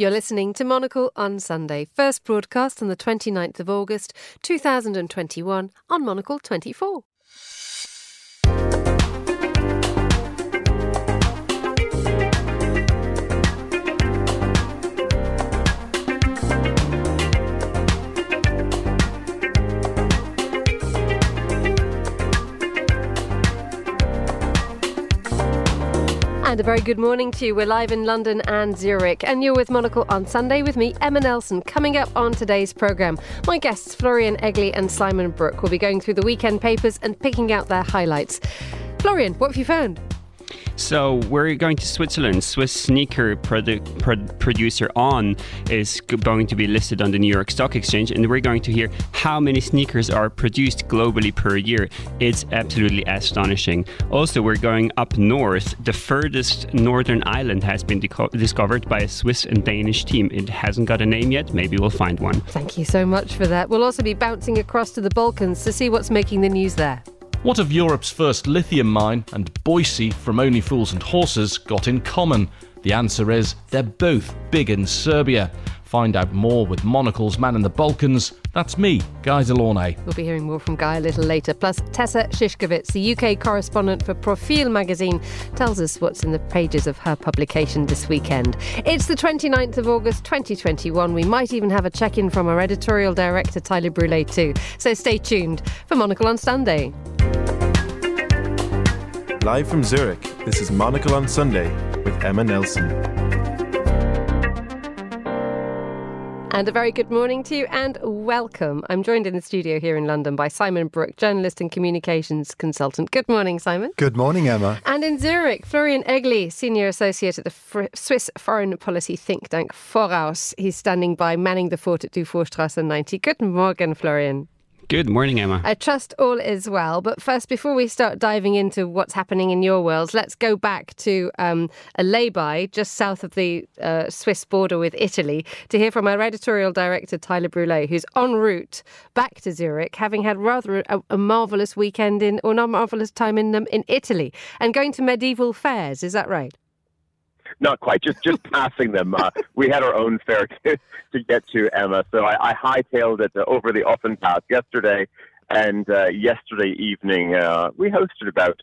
You're listening to Monocle on Sunday, first broadcast on the 29th of August 2021 on Monocle 24. And a very good morning to you. We're live in London and Zurich, and you're with Monocle on Sunday with me, Emma Nelson. Coming up on today's programme, my guests Florian Egli and Simon Brooke will be going through the weekend papers and picking out their highlights. Florian, what have you found? So we're going to Switzerland. Swiss sneaker produ- pro- producer On is going to be listed on the New York Stock Exchange, and we're going to hear how many sneakers are produced globally per year. It's absolutely astonishing. Also, we're going up north. The furthest northern island has been deco- discovered by a Swiss and Danish team. It hasn't got a name yet. Maybe we'll find one. Thank you so much for that. We'll also be bouncing across to the Balkans to see what's making the news there. What have Europe's first lithium mine and Boycie from Only Fools and Horses got in common? The answer is they're both big in Serbia. Find out more with Monocle's Man in the Balkans. That's me, Guy De Launey. We'll be hearing more from Guy a little later. Plus, Tessa Szyszkowitz, the UK correspondent for Profil magazine, tells us what's in the pages of her publication this weekend. It's the 29th of August 2021. We might even have a check in from our editorial director, Tyler Brûlé, too. So stay tuned for Monocle on Sunday. Live from Zurich, this is Monocle on Sunday with Emma Nelson. And a very good morning to you and welcome. I'm joined in the studio here in London by Simon Brooke, journalist and communications consultant. Good morning, Simon. Good morning, Emma. And in Zurich, Florian Egli, senior associate at the Fr- Swiss foreign policy think tank Foraus. He's standing by manning the fort at Dufourstrasse 90. Good morning, Florian. Good morning, Emma. I trust all is well. But first, before we start diving into what's happening in your world, let's go back to um, a lay-by just south of the uh, Swiss border with Italy to hear from our editorial director, Tyler Brûlé, who's en route back to Zurich, having had rather a, a marvellous weekend in, or not marvellous time in, um, in Italy, and going to medieval fairs. Is that right? Not quite, just just passing them. Uh, we had our own fair to, to get to, Emma. So I, I hightailed it over the Ofen Pass yesterday, and uh, yesterday evening uh, we hosted about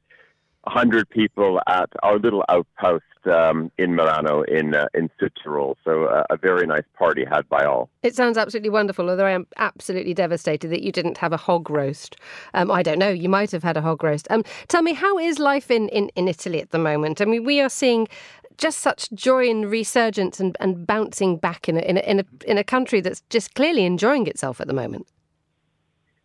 hundred people at our little outpost um, in Merano in uh, in Südtirol. So uh, a very nice party had by all. It sounds absolutely wonderful. Although I am absolutely devastated that you didn't have a hog roast. Um, I don't know. You might have had a hog roast. Um, tell me, how is life in, in, in Italy at the moment? I mean, we are seeing just such joy and resurgence and, and bouncing back in a, in, a, in, a, in a country that's just clearly enjoying itself at the moment.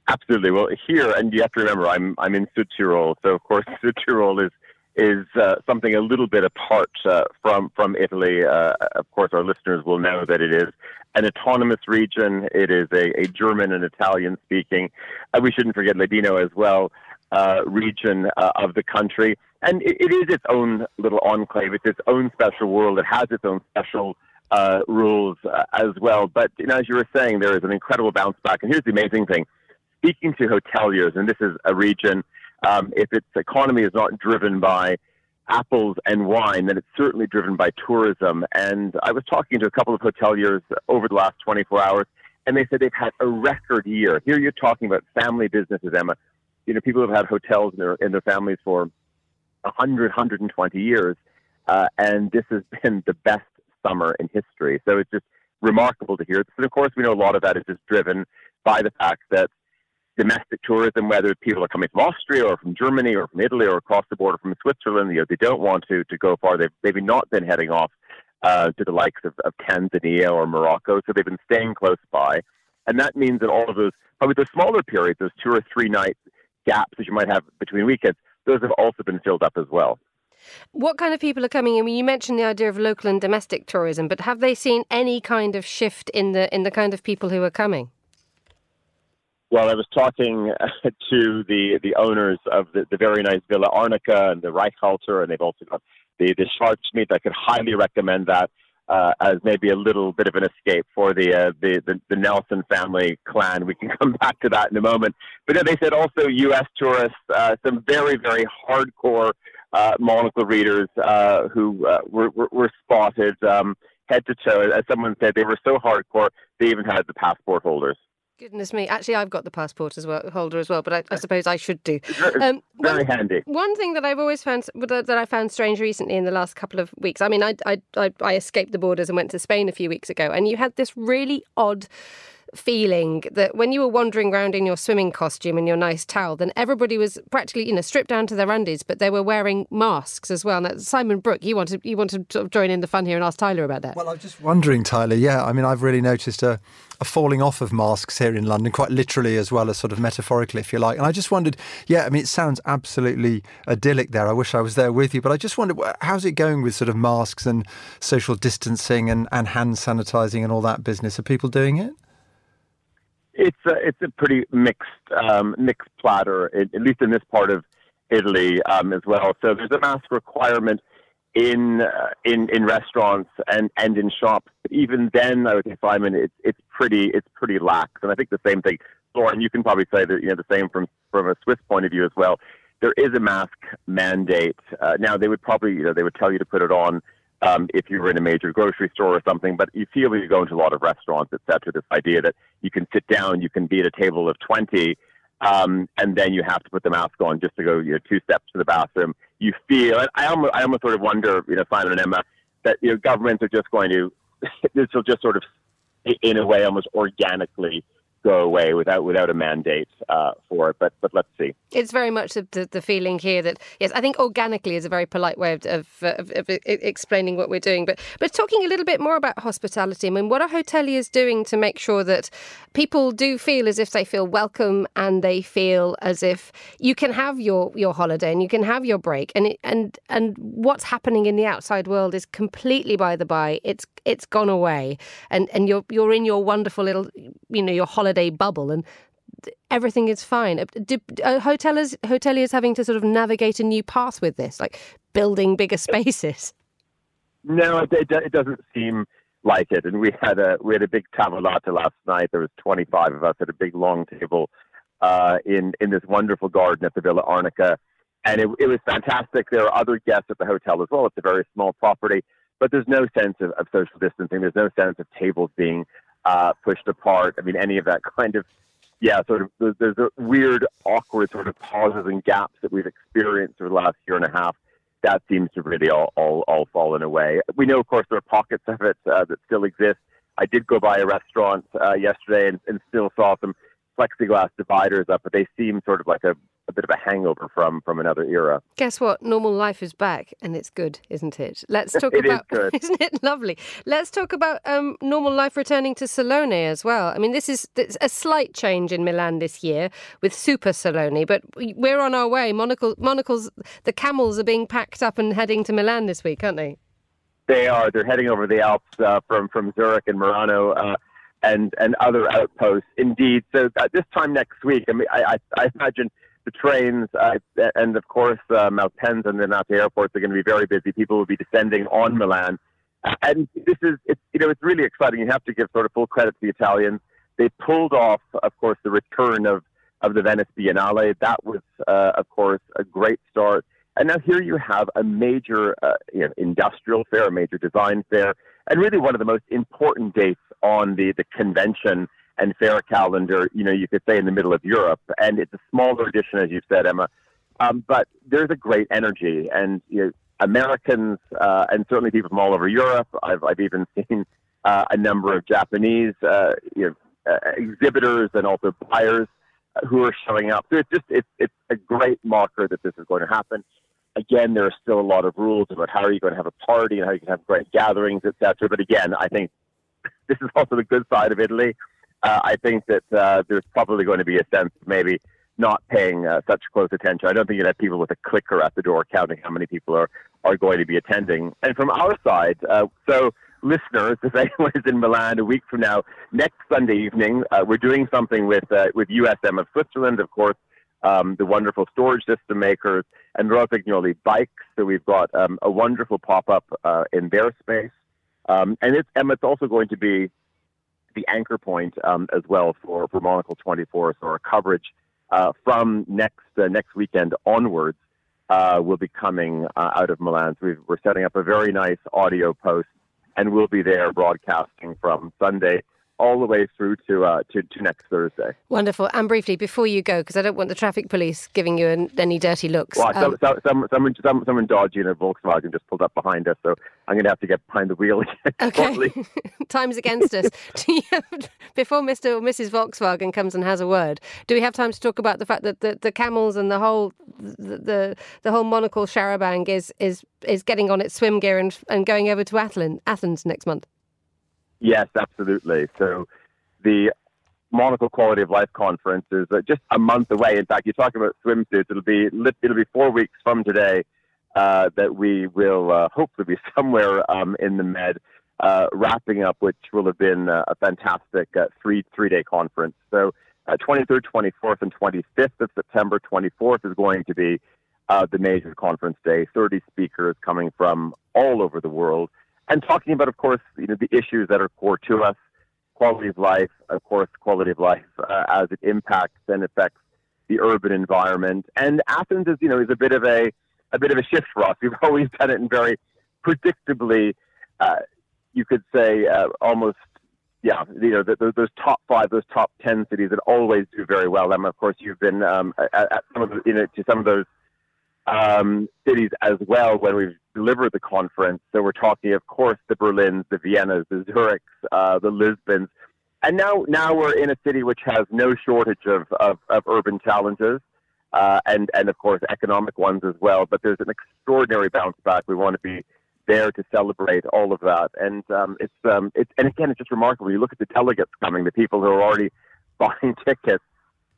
Absolutely. Well, here, and you have to remember, I'm I'm in Südtirol, so of course Südtirol is is uh, something a little bit apart uh, from from Italy. Uh, of course, our listeners will know that it is an autonomous region. It is a, a German and Italian speaking. Uh, we shouldn't forget Ladino as well. Uh, region uh, of the country, and it, it is its own little enclave. It's its own special world. It has its own special rules as well. But you know, as you were saying, there is an incredible bounce back. And here's the amazing thing: speaking to hoteliers, and this is a region um, if its economy is not driven by apples and wine, then it's certainly driven by tourism. And I was talking to a couple of hoteliers over the last 24 hours, and they said they've had a record year. Here you're talking about family businesses, Emma. You know, people have had hotels in their, in their families for 100, 120 years, uh, and this has been the best summer in history. So it's just remarkable to hear. And of course, we know a lot of that is just driven by the fact that domestic tourism, whether people are coming from Austria or from Germany or from Italy or across the border from Switzerland, you know, they don't want to, to go far. They've maybe not been heading off uh, to the likes of, of Tanzania or Morocco, so they've been staying close by. And that means that all of those, probably the smaller periods, those two or three night gaps that you might have between weekends, those have also been filled up as well. What kind of people are coming? I mean, you mentioned the idea of local and domestic tourism, but have they seen any kind of shift in the in the kind of people who are coming? Well, I was talking to the the owners of the, the very nice Villa Arnica and the Reichhalter, and they've also got the the Schwarzschmied. I could highly recommend that uh, as maybe a little bit of an escape for the, uh, the, the the Nelson family clan. We can come back to that in a moment. But then they said also U.S. tourists, uh, some very very hardcore uh, monocle readers uh, who uh, were, were, were spotted. Um, head to toe. As someone said, they were so hardcore they even had the passport holders. Goodness me! Actually, I've got the passport as well, holder as well, but I, I suppose I should do. Um, very one, handy. One thing that I've always found that I found strange recently in the last couple of weeks. I mean, I I I, I escaped the borders and went to Spain a few weeks ago, and you had this really odd feeling that when you were wandering around in your swimming costume and your nice towel, then everybody was practically, you know, stripped down to their undies, but they were wearing masks as well. Now, Simon Brooke, you wanted you wanted to join in the fun here and ask Tyler about that. Well, I was just wondering, Tyler. Yeah, I mean, I've really noticed a, a falling off of masks here in London, quite literally as well as sort of metaphorically, if you like. And I just wondered, yeah, I mean, it sounds absolutely idyllic there. I wish I was there with you, but I just wondered, how's it going with sort of masks and social distancing and, and hand sanitizing and all that business? Are people doing it? It's a, it's a pretty mixed um, mixed platter, at least in this part of Italy um, as well. So there's a mask requirement in uh, in in restaurants and and in shops. Even then, I would say, Simon, it's it's pretty it's pretty lax. And I think the same thing, Lauren. You can probably say that you know the same from from a Swiss point of view as well. There is a mask mandate uh, now. They would probably you know they would tell you to put it on um, if you were in a major grocery store or something. But you feel when you go into a lot of restaurants, etc., this idea that you can sit down, you can be at a table of 20, um, and then you have to put the mask on just to go you know, two steps to the bathroom. You feel, and I almost, I almost sort of wonder, you know, Simon and Emma, that you know governments are just going to, this will just sort of, in a way, almost organically go away without without a mandate uh, for it. But but let's see. It's very much the, the, feeling here that yes, I think organically is a very polite way of, of, of, of, explaining what we're doing. But but talking a little bit more about hospitality. I mean, what are hoteliers doing to make sure that people do feel as if they feel welcome and they feel as if you can have your your holiday and you can have your break and it, and and what's happening in the outside world is completely by the by. It's it's gone away and and you're you're in your wonderful little you know your holiday bubble and everything is fine. Uh, do, are hoteliers hoteliers having to sort of navigate a new path with this, like building bigger spaces? No, it, it doesn't seem like it. And we had a we had a big tavolata last night. There was 25 of us at a big long table uh, in in this wonderful garden at the Villa Arnica, and it, it was fantastic. There are other guests at the hotel as well. It's a very small property, but there's no sense of, of social distancing. There's no sense of tables being uh, pushed apart. I mean, any of that kind of yeah, sort of there's, a weird, awkward sort of pauses and gaps that we've experienced over the last year and a half. That seems to really all all, all fallen away. We know, of course, there are pockets of it uh, that still exist. I did go by a restaurant uh, yesterday and, and still saw some plexiglass dividers up, but they seem sort of like a a bit of a hangover from from another era. Guess what? Normal life is back, and it's good, isn't it? Let's talk about. Is isn't it lovely? Let's talk about um, normal life returning to Salone as well. I mean, this is a slight change in Milan this year with Super Salone, but we're on our way. Monocle, monocles, the camels are being packed up and heading to Milan this week, aren't they? They are. They're heading over the Alps uh, from from Zurich and Merano. Uh, and, and other outposts, indeed. So uh, this time next week, I mean, I, I, I imagine the trains, uh, and of course, uh, Malpensa and the airports are going to be very busy. People will be descending on Milan. Uh, and this is, it's, you know, it's really exciting. You have to give sort of full credit to the Italians. They pulled off, of course, the return of, of the Venice Biennale. That was, uh, of course, a great start. And now here you have a major uh, you know, industrial fair, a major design fair, and really one of the most important dates on the, the convention and fair calendar, you know, you could say in the middle of Europe. And it's a smaller edition, as you've said, Emma. Um, but there's a great energy. And you know, Americans uh, and certainly people from all over Europe, I've, I've even seen uh, a number of Japanese uh, you know, uh, exhibitors and also buyers uh, who are showing up. So it's just it's, it's a great marker that this is going to happen. Again, there are still a lot of rules about how are you going to have a party and how you can have great gatherings, etc. But again, I think this is also the good side of Italy uh, I think that uh, there's probably going to be a sense of maybe not paying uh, such close attention. I don't think you'd have people with a clicker at the door counting how many people are, are going to be attending. And from our side, uh, so listeners, if anyone is in Milan a week from now, next Sunday evening, uh, we're doing something with, uh, with USM of Switzerland, of course, um, the wonderful storage system makers, and Rossignoli Bikes. So we've got um, a wonderful pop up in their space. Um, and it's, Emma, it's also going to be the anchor point um, as well for, for Monocle 24. So our coverage uh, from next uh, next weekend onwards uh, will be coming uh, out of Milan. So we are setting up a very nice audio post and we'll be there broadcasting from Sunday all the way through to uh, to, to next Thursday. Wonderful. And briefly, before you go, because I don't want the traffic police giving you an, any dirty looks. Well, um, some, some, someone, some, someone dodgy in a Volkswagen just pulled up behind us, so I'm going to have to get behind the wheel again. Okay, time's against us. Do you have, before Mr. or Mrs. Volkswagen comes and has a word, do we have time to talk about the fact that the, the camels and the whole the, the the whole monocle charabanc is is is getting on its swim gear and and going over to Athens, Athens next month? Yes, absolutely. So the Monocle Quality of Life Conference is uh, just a month away. In fact, you talk about swimsuits. It'll be it'll be four weeks from today uh, that we will uh, hopefully be somewhere um, in the Med, uh, wrapping up, which will have been uh, a fantastic uh, three three day conference. So, uh, 23rd, 24th, and 25th of September. 24th is going to be uh, the major conference day. 30 speakers coming from all over the world and talking about, of course, you know the issues that are core to us quality of life, of course, quality of life uh, as it impacts and affects the urban environment. And Athens is, you know, is a bit of a a bit of a shift for us. We've always done it in very predictably, uh, you could say, uh, almost. Yeah, you know, the, the, those top five, those top ten cities that always do very well. And of course, you've been um, at, at some of the, you know, to some of those um, cities as well when we've delivered the conference. So we're talking, of course, the Berlins, the Viennas, the Zurichs, uh, the Lisbons, and now now we're in a city which has no shortage of of, of urban challenges. Uh, and and of course economic ones as well. But there's an extraordinary bounce back. We want to be there to celebrate all of that, and um, it's um, it's and again it's just remarkable. You look at the delegates coming, the people who are already buying tickets.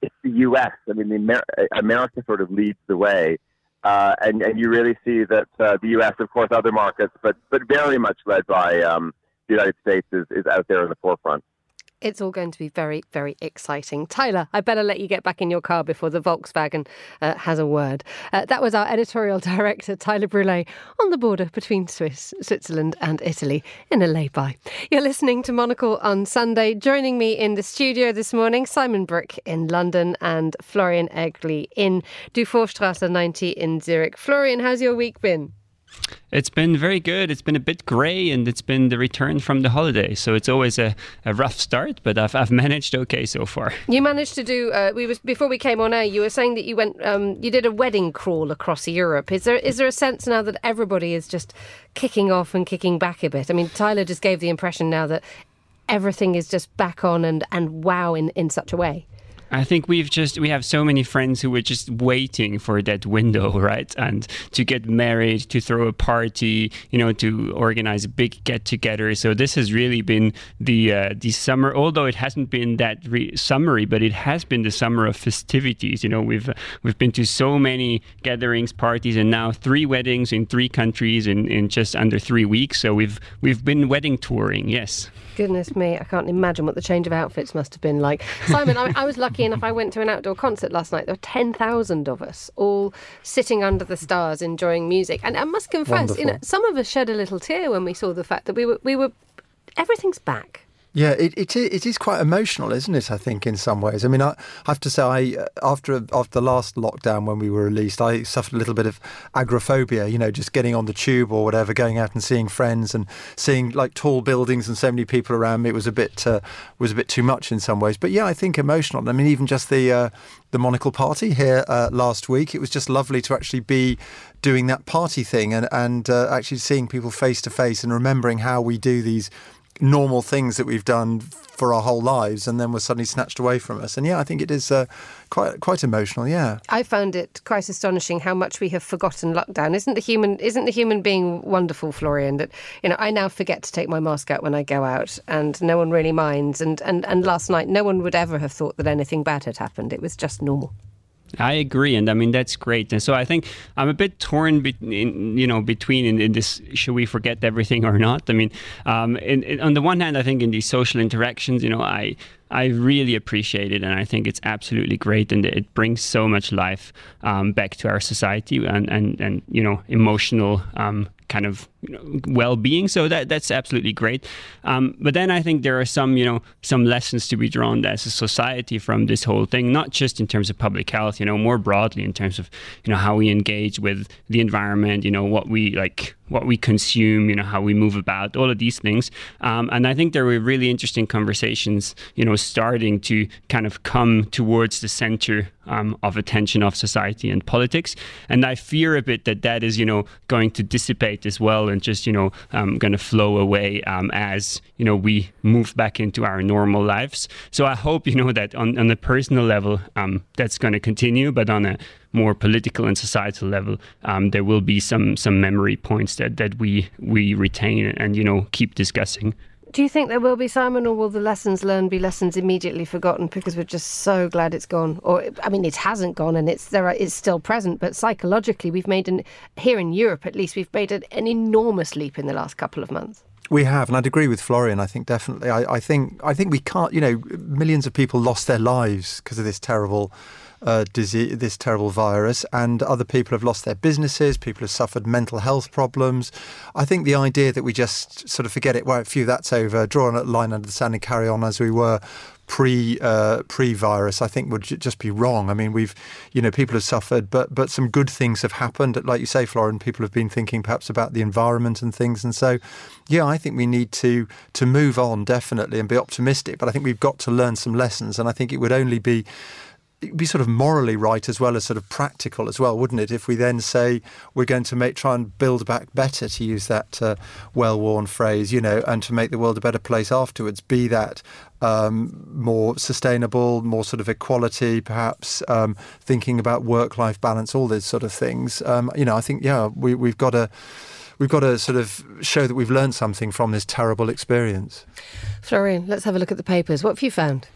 It's the U.S. I mean, the Amer- America sort of leads the way, uh, and and you really see that uh, the U.S. of course other markets, but but very much led by um, the United States is, is out there in the forefront. It's all going to be very, very exciting. Tyler, I better let you get back in your car before the Volkswagen uh, has a word. Uh, that was our editorial director, Tyler Brûlé, on the border between Swiss, Switzerland, and Italy in a lay-by. You're listening to Monocle on Sunday. Joining me in the studio this morning, Simon Brooke in London and Florian Egli in Dufourstrasse 90 in Zurich. Florian, how's your week been? It's been very good. It's been a bit grey and it's been the return from the holiday. So it's always a, a rough start, but I've, I've managed okay so far. You managed to do. Uh, we was before we came on air. You were saying that you went. Um, you did a wedding crawl across Europe. Is there is there a sense now that everybody is just kicking off and kicking back a bit? I mean, Tyler just gave the impression now that everything is just back on and and wow in in such a way. I think we've just we have so many friends who were just waiting for that window, right? And to get married, to throw a party, you know, to organize a big get together. So this has really been the uh, the summer. Although it hasn't been that re- summery, but it has been the summer of festivities. You know, we've we've been to so many gatherings, parties, and now three weddings in three countries in, in just under three weeks. So we've we've been wedding touring. Yes. Goodness me, I can't imagine what the change of outfits must have been like. Simon, I, I was lucky enough. I went to an outdoor concert last night. There were ten thousand of us, all sitting under the stars, enjoying music. And I must confess, you know, some of us shed a little tear when we saw the fact that we were we were everything's back. Yeah, it, it, it is quite emotional, isn't it? I think in some ways. I mean, I, have to say, I, after after the last lockdown when we were released, I suffered a little bit of agoraphobia. You know, just getting on the tube or whatever, going out and seeing friends and seeing like tall buildings and so many people around me. It was a bit uh, was a bit too much in some ways. But yeah, I think emotional. I mean, even just the uh, the Monocle party here uh, last week, it was just lovely to actually be doing that party thing and and uh, actually seeing people face to face and remembering how we do these normal things that we've done for our whole lives and then were suddenly snatched away from us. And yeah, I think it is uh, quite quite emotional. Yeah. I found it quite astonishing how much we have forgotten lockdown. Isn't the human isn't the human being wonderful, Florian? That you know, I now forget to take my mask out when I go out, and no one really minds. And and and last night, no one would ever have thought that anything bad had happened. It was just normal. I agree, and I mean that's great. And so I think I'm a bit torn, be- in, you know, between in, in this should we forget everything or not? I mean, um, in, in, on the one hand, I think in these social interactions, you know, I I really appreciate it, and I think it's absolutely great, and it brings so much life um, back to our society and and and you know emotional um, kind of well-being. So that that's absolutely great. Um, but then I think there are some you know some lessons to be drawn as a society from this whole thing, not just in terms of public health, you know, more broadly in terms of you know how we engage with the environment, you know, what we like what we consume, you know, how we move about, all of these things. Um, and I think there were really interesting conversations, you know, starting to kind of come towards the center um, of attention of society and politics. And I fear a bit that that is, you know, going to dissipate as well and just, you know, um, going to flow away um, as, you know, we move back into our normal lives. So I hope, you know, that on, on a personal level, um, that's going to continue, but on a more political and societal level, um, there will be some some memory points that that we we retain and you know keep discussing. Do you think there will be, Simon, or will the lessons learned be lessons immediately forgotten because we're just so glad it's gone? Or, I mean, it hasn't gone and it's there. Are, it's still present, but psychologically, we've made an here in Europe at least we've made an, an enormous leap in the last couple of months. We have, and I'd agree with Florian. I think definitely. I, I think I think we can't. You know, millions of people lost their lives because of this terrible uh, disease, this terrible virus, and other people have lost their businesses. People have suffered mental health problems. I think the idea that we just sort of forget it, well, phew, that's over, draw a line under the sand and carry on as we were pre uh, pre virus, I think would just be wrong. I mean, we've you know people have suffered, but but some good things have happened. Like you say, Florin, people have been thinking perhaps about the environment and things, and so yeah, I think we need to to move on definitely and be optimistic. But I think we've got to learn some lessons, and I think it would only be be sort of morally right as well as sort of practical as well, wouldn't it? If we then say we're going to make try and build back better, to use that uh, well-worn phrase, you know, and to make the world a better place afterwards, be that um, more sustainable, more sort of equality, perhaps um, thinking about work-life balance, all these sort of things. Um, you know, I think yeah, we, we've got to we've got to sort of show that we've learned something from this terrible experience. Florian, let's have a look at the papers. What have you found?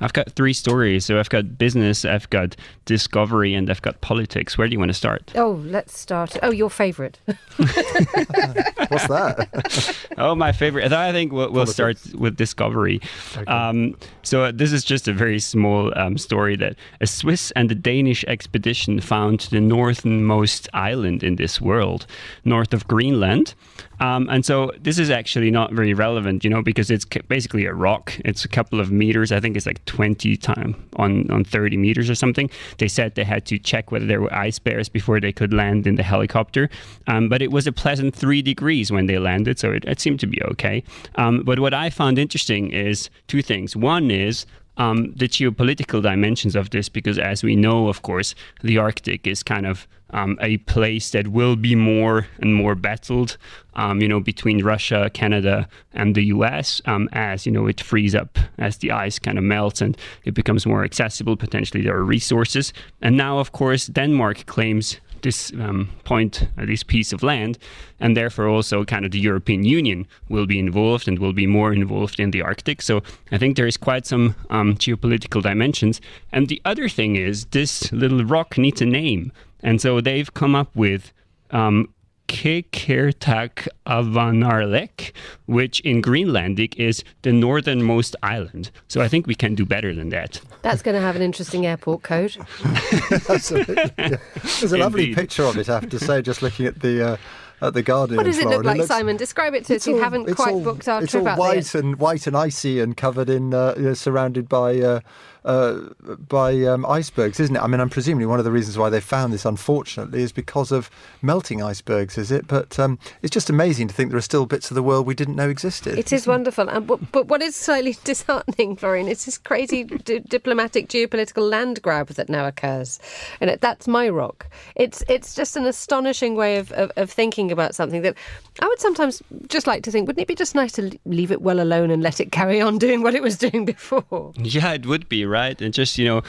I've got three stories. So I've got business, I've got discovery, and I've got politics. Where do you want to start? Oh, let's start. Oh, your favourite. What's that? oh, my favorite. I think we'll, we'll start with discovery. Okay. Um, so uh, this is just a very small um, story that a Swiss and a Danish expedition found the northernmost island in this world, north of Greenland. Um, and so this is actually not very relevant, you know, because it's basically a rock. It's a couple of meters. I think it's like 20 time on, on 30 meters or something. They said they had to check whether there were ice bears before they could land in the helicopter. Um, but it was a pleasant three degrees when they landed, so it, it seemed to be okay. Um, but what I found interesting is two things. One is um, the geopolitical dimensions of this, because as we know, of course, the Arctic is kind of um, a place that will be more and more battled, um, you know, between Russia, Canada, and the U.S. Um, as you know it frees up, as the ice kind of melts and it becomes more accessible. Potentially, there are resources, and now, of course, Denmark claims this um, point, uh, this piece of land, and therefore also kind of the European Union will be involved and will be more involved in the Arctic. So I think there is quite some um, geopolitical dimensions. And the other thing is this little rock needs a name. And so they've come up with um, Qeqertaq Avanarlek, which in Greenlandic is the northernmost island. So I think we can do better than that. That's going to have an interesting airport code. Absolutely. Yeah. There's a Indeed. lovely picture of it, I have to say, just looking at the. Uh, at the Guardian. What does it look like, it looks, Simon? Describe it to us. You haven't quite all, booked our it's trip all out white there. and white and icy and covered in, uh, you know, surrounded by uh, uh, by um, icebergs, isn't it? I mean, I'm presumably one of the reasons why they found this, unfortunately, is because of melting icebergs, is it? But um, it's just amazing to think there are still bits of the world we didn't know existed. It is wonderful. And, but, but what is slightly disheartening, Florian, is this crazy d- diplomatic geopolitical land grab that now occurs. And that's my rock. It's, it's just an astonishing way of, of, of thinking about something that I would sometimes just like to think, wouldn't it be just nice to leave it well alone and let it carry on doing what it was doing before? Yeah, it would be, right? And just, you know,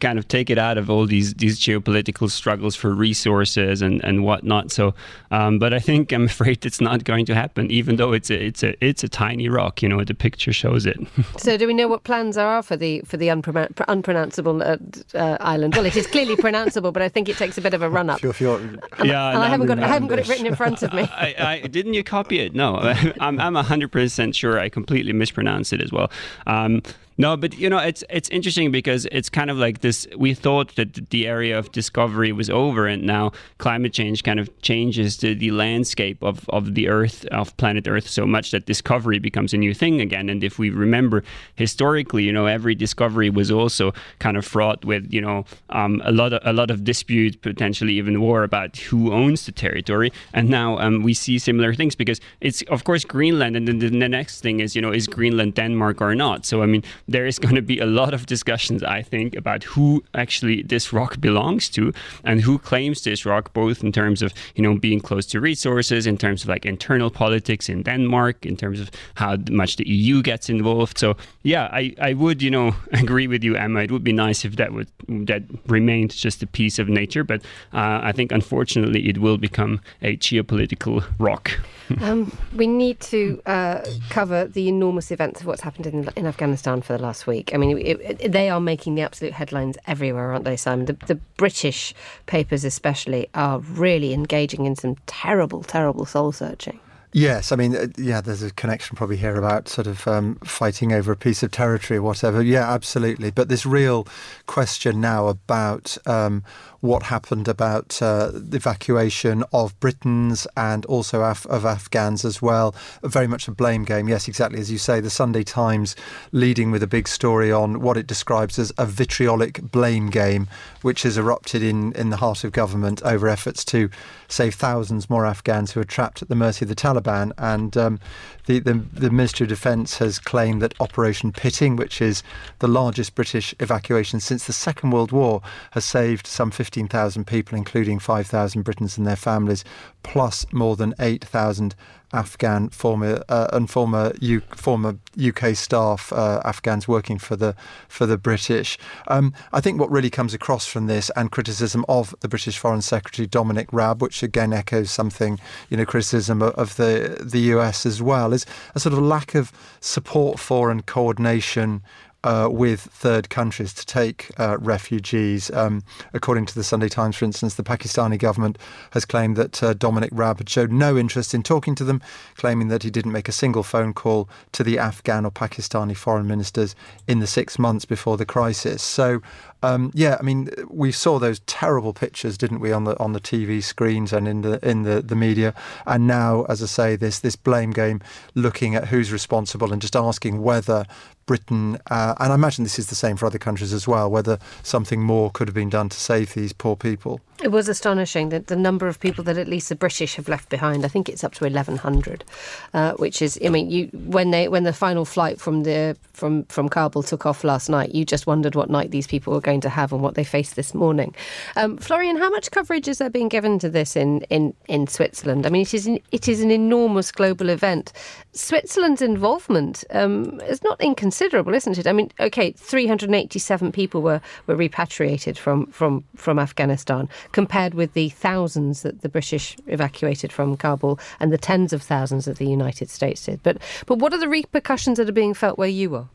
kind of take it out of all these, these geopolitical struggles for resources and, and whatnot. So, um, but I think I'm afraid it's not going to happen, even though it's a, it's a, it's a tiny rock, you know, the picture shows it. so do we know what plans are for the, for the unpron- unpronounceable uh, uh, island? Well, it is clearly pronounceable, but I think it takes a bit of a run up. Sure, sure. yeah, and I haven't got, I haven't got it written in front of me. I, I, didn't you copy it? No, I'm I'm hundred percent sure I completely mispronounced it as well. Um, No, but you know, it's it's interesting because it's kind of like this. We thought that the area of discovery was over, and now climate change kind of changes the, the landscape of, of the Earth, of planet Earth, so much that discovery becomes a new thing again. And if we remember historically, you know, every discovery was also kind of fraught with you know um, a lot of a lot of dispute, potentially even war about who owns the territory. And now um, we see similar things because it's of course Greenland, and then the next thing is you know is Greenland Denmark or not? So I mean there is going to be a lot of discussions, I think, about who actually this rock belongs to and who claims this rock, both in terms of you know being close to resources, in terms of like internal politics in Denmark, in terms of how much the EU gets involved. So yeah, I, I would you know agree with you, Emma. It would be nice if that would that remained just a piece of nature, but uh, I think unfortunately it will become a geopolitical rock. um, we need to uh, cover the enormous events of what's happened in, in Afghanistan for the last week. I mean, it, it, they are making the absolute headlines everywhere, aren't they, Simon? The, the, British papers, especially, are really engaging in some terrible, terrible soul searching. Yes, I mean, uh, yeah, there's a connection probably here about sort of um, fighting over a piece of territory or whatever. Yeah, absolutely. But this real question now about um, what happened about uh, the evacuation of Britons and also Af- of Afghans as well. Very much a blame game. Yes, exactly as you say. The Sunday Times leading with a big story on what it describes as a vitriolic blame game, which has erupted in, in the heart of government over efforts to save thousands more Afghans who are trapped at the mercy of the Taliban. And um, the, the, the Ministry of Defence has claimed that Operation Pitting, which is the largest British evacuation since the Second World War, has saved some 15,000 people, including 5,000 Britons and their families, plus more than 8,000 Afghan former uh, and former U- former UK staff, uh, Afghans working for the for the British. Um, I think what really comes across from this and criticism of the British Foreign Secretary Dominic Raab, which again echoes something you know criticism of, of the the US as well, is a sort of lack of support for and coordination uh, with third countries to take uh, refugees. Um, according to the Sunday Times, for instance, the Pakistani government has claimed that uh, Dominic Raab had showed no interest in talking to them, claiming that he didn't make a single phone call to the Afghan or Pakistani foreign ministers in the six months before the crisis. So um, yeah, I mean, we saw those terrible pictures, didn't we, on the on the TV screens and in the in the, the media. And now, as I say, this this blame game, looking at who's responsible and just asking whether Britain, uh, and I imagine this is the same for other countries as well, whether something more could have been done to save these poor people. It was astonishing that the number of people that at least the British have left behind. I think it's up to 1,100, uh, which is, I mean, you when they when the final flight from the from from Kabul took off last night, you just wondered what night these people were going to have and what they faced this morning. Um, Florian, how much coverage is there being given to this in in in Switzerland? I mean, it is an, it is an enormous global event. Switzerland's involvement um, is not inconsiderable, isn't it? I mean, okay, 387 people were were repatriated from from from Afghanistan compared with the thousands that the British evacuated from Kabul and the tens of thousands that the United States did. But but what are the repercussions that are being felt where you are?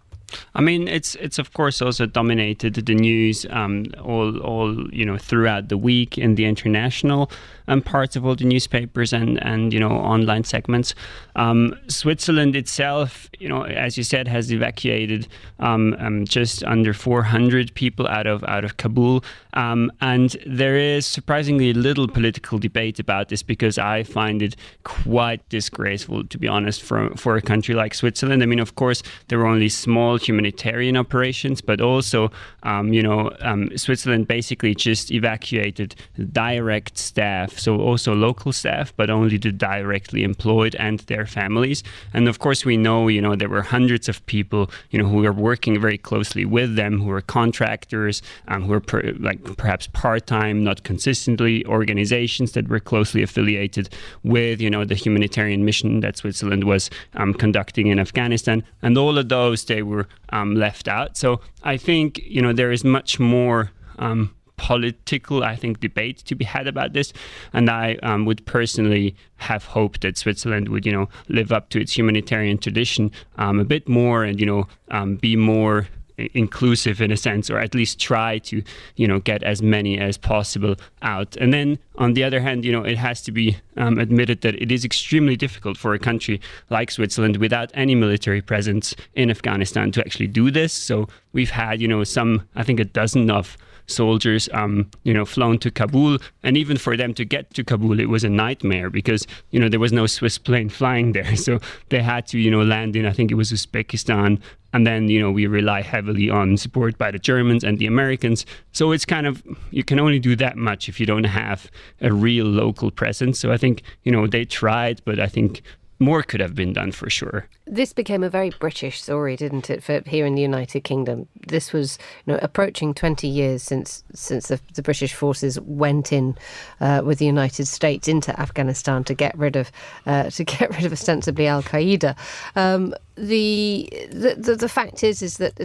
I mean, it's it's of course also dominated the news um, all all you know throughout the week in the international um, parts of all the newspapers and and you know online segments. Um, Switzerland itself, you know, as you said, has evacuated um, um, just under 400 people out of out of Kabul, and there is surprisingly little political debate about this because I find it quite disgraceful, to be honest, for for a country like Switzerland. I mean, of course, there were only small humanitarian operations, but also, you know, Switzerland basically just evacuated direct staff, so also local staff, but only the directly employed and their families. And of course, we know, you know, there were hundreds of people, you know, who were working very closely with them, who were contractors, um, who were per, like perhaps part-time, not consistently, organizations that were closely affiliated with, you know, the humanitarian mission that Switzerland was um, conducting in Afghanistan, and all of those they were um, left out. So I think you know there is much more. Um, political, I think, debate to be had about this, and I um, would personally have hoped that Switzerland would, you know, live up to its humanitarian tradition um, a bit more, and you know, um, be more inclusive in a sense, or at least try to, you know, get as many as possible out. And then on the other hand, you know, it has to be um, admitted that it is extremely difficult for a country like Switzerland without any military presence in Afghanistan to actually do this. So we've had, you know, some, I think, a dozen of soldiers, um, you know, flown to Kabul, and even for them to get to Kabul, it was a nightmare because you know there was no Swiss plane flying there, so they had to, you know, land in I think it was Uzbekistan, and then you know we rely heavily on support by the Germans and the Americans. So it's kind of you can only do that much if you don't have a real local presence. So I think you know they tried, but I think more could have been done for sure. This became a very British story, didn't it, for here in the United Kingdom? This was, you know, approaching 20 years since since the, the British forces went in uh, with the United States into Afghanistan to get rid of uh, to get rid of ostensibly Al Qaeda. Um, the, the the the fact is is that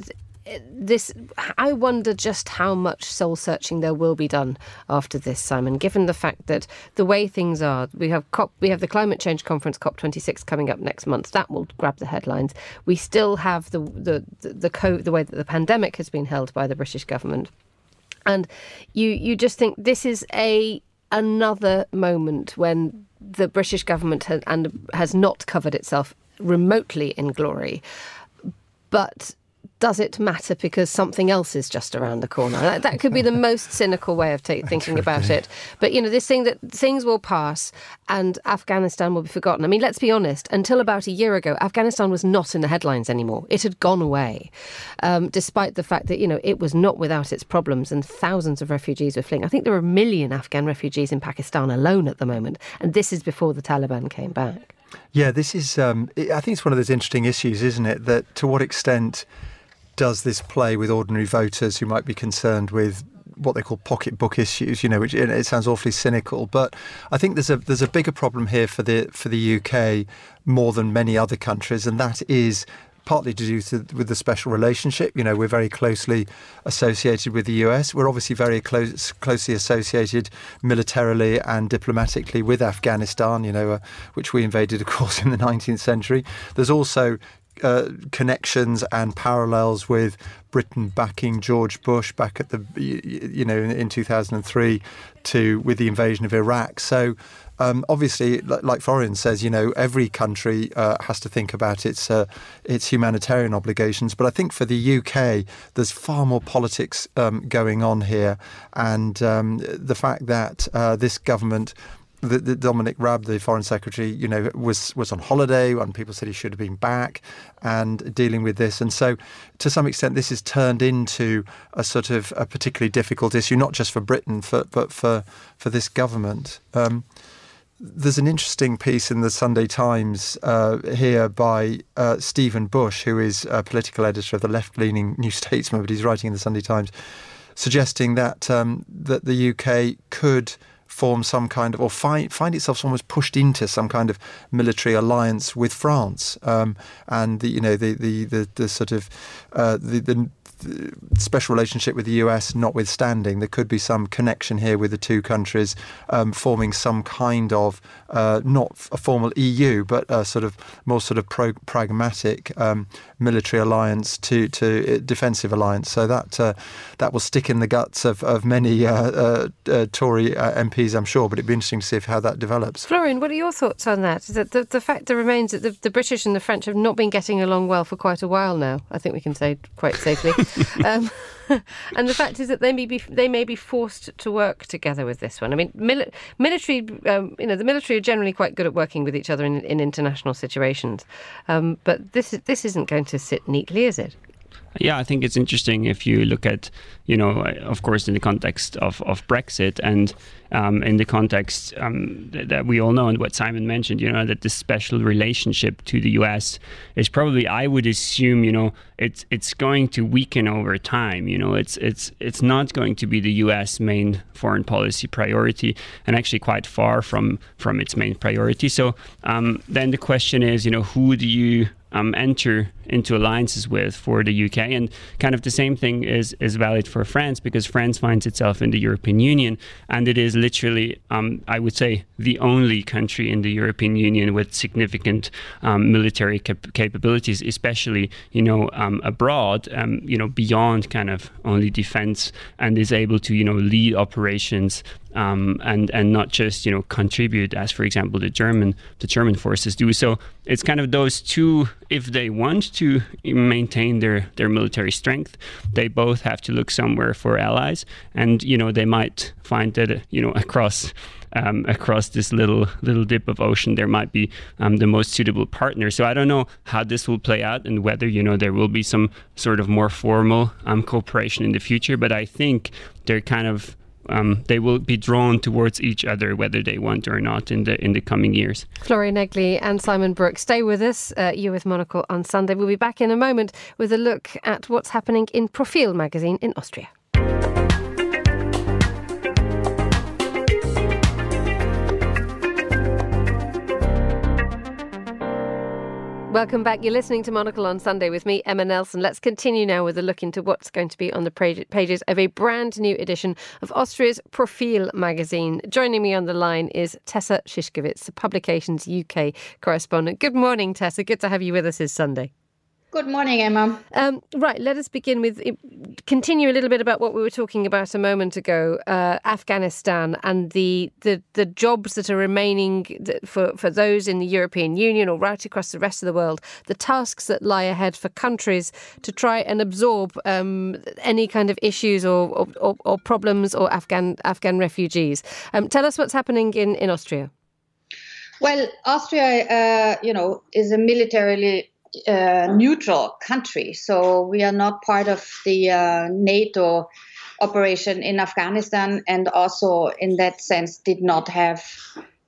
this I wonder just how much soul searching there will be done after this, Simon. Given the fact that the way things are, we have COP, we have the climate change conference COP26 coming up next month. That will grab the headlines. We still have the the the, co- the way that the pandemic has been held by the British government, and you you just think this is a another moment when the British government has, and has not covered itself remotely in glory, but does it matter because something else is just around the corner? That, that could be the most cynical way of t- thinking about it. But you know, this thing that things will pass and Afghanistan will be forgotten. I mean, let's be honest. Until about a year ago, Afghanistan was not in the headlines anymore. It had gone away, um, despite the fact that you know it was not without its problems and thousands of refugees were fleeing. I think there are a million Afghan refugees in Pakistan alone at the moment, and this is before the Taliban came back. Yeah, this is. Um, I think it's one of those interesting issues, isn't it? That to what extent does this play with ordinary voters who might be concerned with what they call pocketbook issues, you know, which it sounds awfully cynical, but I think there's a there's a bigger problem here for the for the UK more than many other countries, and that is partly to do to, with the special relationship. You know, we're very closely associated with the US. We're obviously very close, closely associated militarily and diplomatically with Afghanistan, you know, uh, which we invaded, of course, in the 19th century. There's also uh, connections and parallels with Britain backing George Bush back at the you know in, 2003 to with the invasion of Iraq. So um, obviously, like Florian says, you know every country uh, has to think about its uh, its humanitarian obligations. But I think for the UK, there's far more politics um, going on here, and um, the fact that uh, this government the Dominic Raab, the foreign secretary, you know, was was on holiday, and people said he should have been back and dealing with this. And so, to some extent, this has turned into a sort of a particularly difficult issue, not just for Britain, for, but for for this government. Um, there's an interesting piece in the Sunday Times uh, here by uh, Stephen Bush, who is a political editor of the left-leaning New Statesman, but he's writing in the Sunday Times, suggesting that um, that the UK could form some kind of, or find find itself almost pushed into some kind of military alliance with France, um, and the you know the the the, the sort of uh, the, the special relationship with the US notwithstanding, there could be some connection here with the two countries um, forming some kind of uh, not a formal EU, but a sort of more sort of pro- pragmatic um, military alliance to to uh, defensive alliance. So that uh, that will stick in the guts of of many uh, uh, uh Tory MPs, I'm sure. But it'd be interesting to see if how that develops. Florian, what are your thoughts on that? The, the, the fact that remains that the, the British and the French have not been getting along well for quite a while now. I think we can say quite safely. um, and the fact is that they may be they may be forced to work together with this one. I mean, mili- military, um, you know, the military are generally quite good at working with each other in, in international situations, um, but this this isn't going to sit neatly, is it? Yeah, I think it's interesting if you look at, you know, of course, in the context of, of Brexit and um, in the context um, that, that, we all know and what Simon mentioned, you know, that this special relationship to the US is probably, I would assume, you know, it's it's going to weaken over time. You know, it's it's it's not going to be the US main foreign policy priority, and actually quite far from from its main priority. So um, then the question is, you know, who do you um, enter into alliances with for the UK. And kind of the same thing is, is valid for France because France finds itself in the European Union. And it is literally, um, I would say, the only country in the European Union with significant um, military cap- capabilities, especially, you know, um, abroad, um, you know, beyond kind of only defense and is able to, you know, lead operations um, and and not just you know contribute as for example the German the German forces do. So it's kind of those two. If they want to maintain their their military strength, they both have to look somewhere for allies, and you know they might find that you know across. Um, across this little little dip of ocean, there might be um, the most suitable partner. So I don't know how this will play out and whether you know there will be some sort of more formal um, cooperation in the future. But I think they're kind of um, they will be drawn towards each other whether they want or not in the in the coming years. Florian Egli and Simon Brooke, stay with us. Uh, you with Monocle on Sunday. We'll be back in a moment with a look at what's happening in Profil magazine in Austria. Welcome back. You're listening to Monocle on Sunday with me, Emma Nelson. Let's continue now with a look into what's going to be on the pages of a brand new edition of Austria's Profil magazine. Joining me on the line is Tessa Szyszkowitz, the Publications UK correspondent. Good morning, Tessa. Good to have you with us this Sunday. Good morning, Emma. Um, right, let us begin with continue a little bit about what we were talking about a moment ago, uh, Afghanistan and the, the the jobs that are remaining for for those in the European Union or right across the rest of the world, the tasks that lie ahead for countries to try and absorb um, any kind of issues or or, or, problems or Afghan Afghan refugees. Um, tell us what's happening in in Austria. Well, Austria, uh, you know, is a militarily uh, neutral country. So we are not part of the uh, NATO operation in Afghanistan, and also in that sense did not have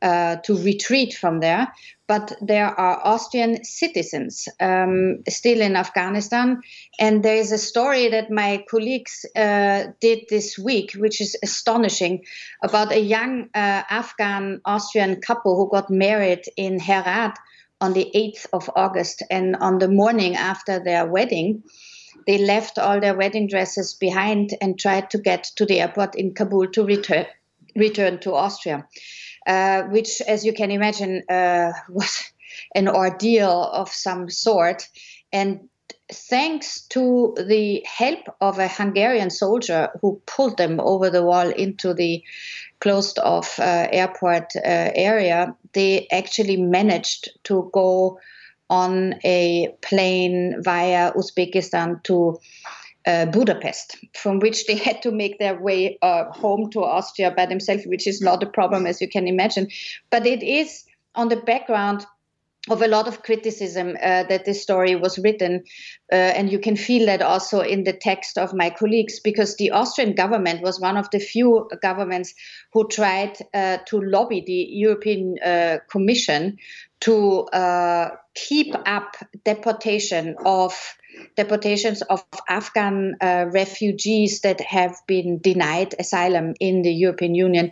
uh, to retreat from there. But there are Austrian citizens um, still in Afghanistan. And there is a story that my colleagues uh, did this week, which is astonishing, about a young uh, Afghan Austrian couple who got married in Herat on the 8th of August. And on the morning after their wedding, they left all their wedding dresses behind and tried to get to the airport in Kabul to return, return to Austria, uh, which, as you can imagine, uh, was an ordeal of some sort. And thanks to the help of a Hungarian soldier who pulled them over the wall into the closed off uh, airport uh, area, they actually managed to go on a plane via Uzbekistan to uh, Budapest, from which they had to make their way uh, home to Austria by themselves, which is not a problem, as you can imagine. But it is on the background of a lot of criticism uh, that this story was written. Uh, and you can feel that also in the text of my colleagues, because the Austrian government was one of the few governments who tried uh, to lobby the European uh, Commission to uh, keep up deportation of deportations of Afghan uh, refugees that have been denied asylum in the European Union,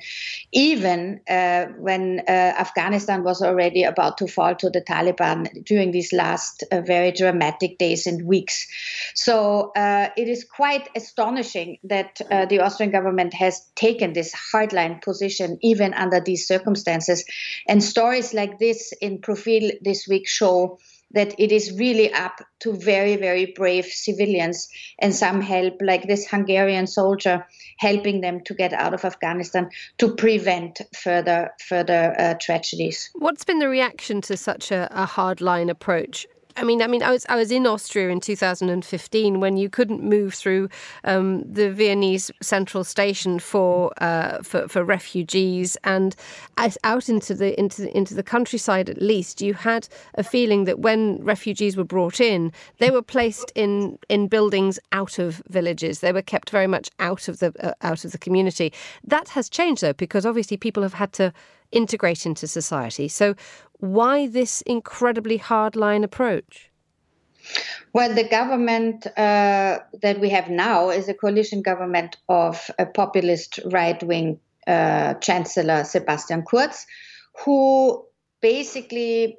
even uh, when uh, Afghanistan was already about to fall to the Taliban during these last uh, very dramatic days and weeks. So uh, it is quite astonishing that uh, the Austrian government has taken this hardline position, even under these circumstances. And stories like this in Profil this week show that it is really up to very, very brave civilians and some help, like this Hungarian soldier, helping them to get out of Afghanistan to prevent further further uh, tragedies. What's been the reaction to such a, a hardline approach? I mean, I mean, I was I was in Austria in 2015 when you couldn't move through um, the Viennese central station for uh, for, for refugees, and out into the into into the countryside at least, you had a feeling that when refugees were brought in, they were placed in in buildings out of villages. They were kept very much out of the uh, out of the community. That has changed though, because obviously people have had to integrate into society. So, why this incredibly hardline approach? Well, the government uh, that we have now is a coalition government of a populist right wing uh, Chancellor Sebastian Kurz, who basically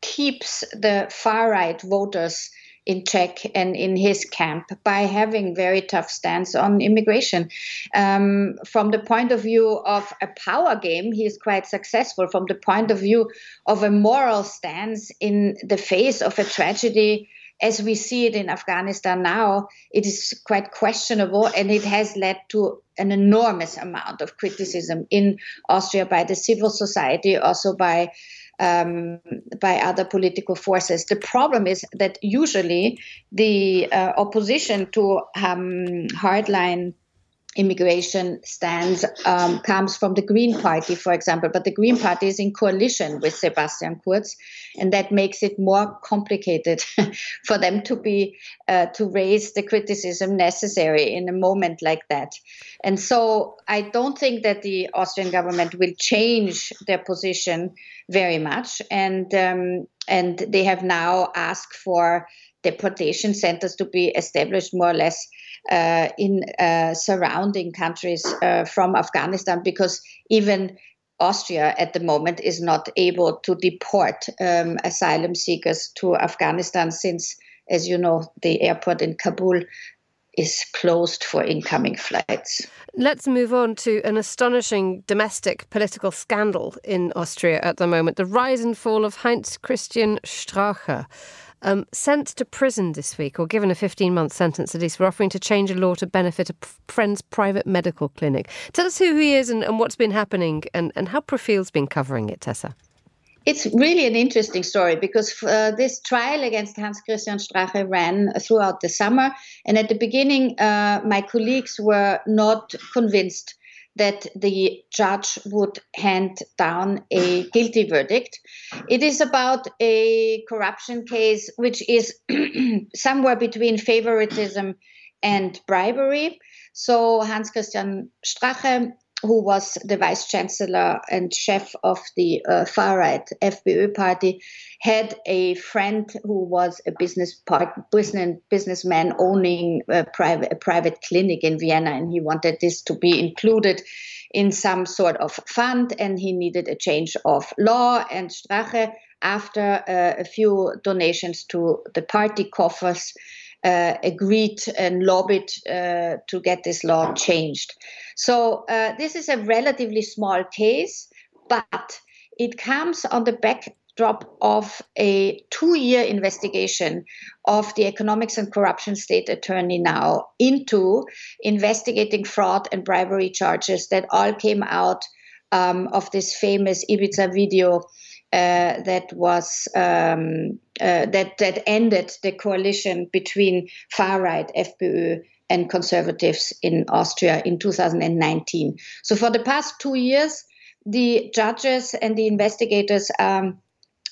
keeps the far right voters in check and in his camp by having very tough stance on immigration. Um, from the point of view of a power game, he is quite successful. From the point of view of a moral stance in the face of a tragedy, as we see it in Afghanistan now, it is quite questionable and it has led to an enormous amount of criticism in Austria by the civil society, also by um, by other political forces. The problem is that usually the uh, opposition to um, hardline immigration stance um, comes from the Green Party, for example, but the Green Party is in coalition with Sebastian Kurz, and that makes it more complicated for them to be uh, to raise the criticism necessary in a moment like that. And so, I don't think that the Austrian government will change their position very much, and um, and they have now asked for deportation centers to be established more or less uh, in uh, surrounding countries uh, from Afghanistan because even Austria at the moment is not able to deport um, asylum seekers to Afghanistan since, as you know, the airport in Kabul is closed for incoming flights. Let's move on to an astonishing domestic political scandal in Austria at the moment the rise and fall of Heinz Christian Strache um, sent to prison this week, or given a 15 month sentence at least, for offering to change a law to benefit a friend's private medical clinic. Tell us who he is and, and what's been happening and, and how Profil's been covering it, Tessa. It's really an interesting story because uh, this trial against Heinz Christian Strache ran throughout the summer. And at the beginning, uh, my colleagues were not convinced that the judge would hand down a guilty verdict. It is about a corruption case which is somewhere between favoritism and bribery. So Heinz Christian Strache who was the vice chancellor and chef of the uh, far right FPÖ party, had a friend who was a business part, business businessman owning a private a private clinic in Vienna, and he wanted this to be included in some sort of fund, and he needed a change of law. And Strache, after uh, a few donations to the party coffers, uh, agreed and lobbied uh, to get this law changed. So uh, this is a relatively small case, but it comes on the backdrop of a two-year investigation of the economics and corruption state attorney now into investigating fraud and bribery charges that all came out um, of this famous Ibiza video uh, that was um, uh, that that ended the coalition between far right FPÖ and conservatives in Austria in 2019. So for the past two years, the judges and the investigators are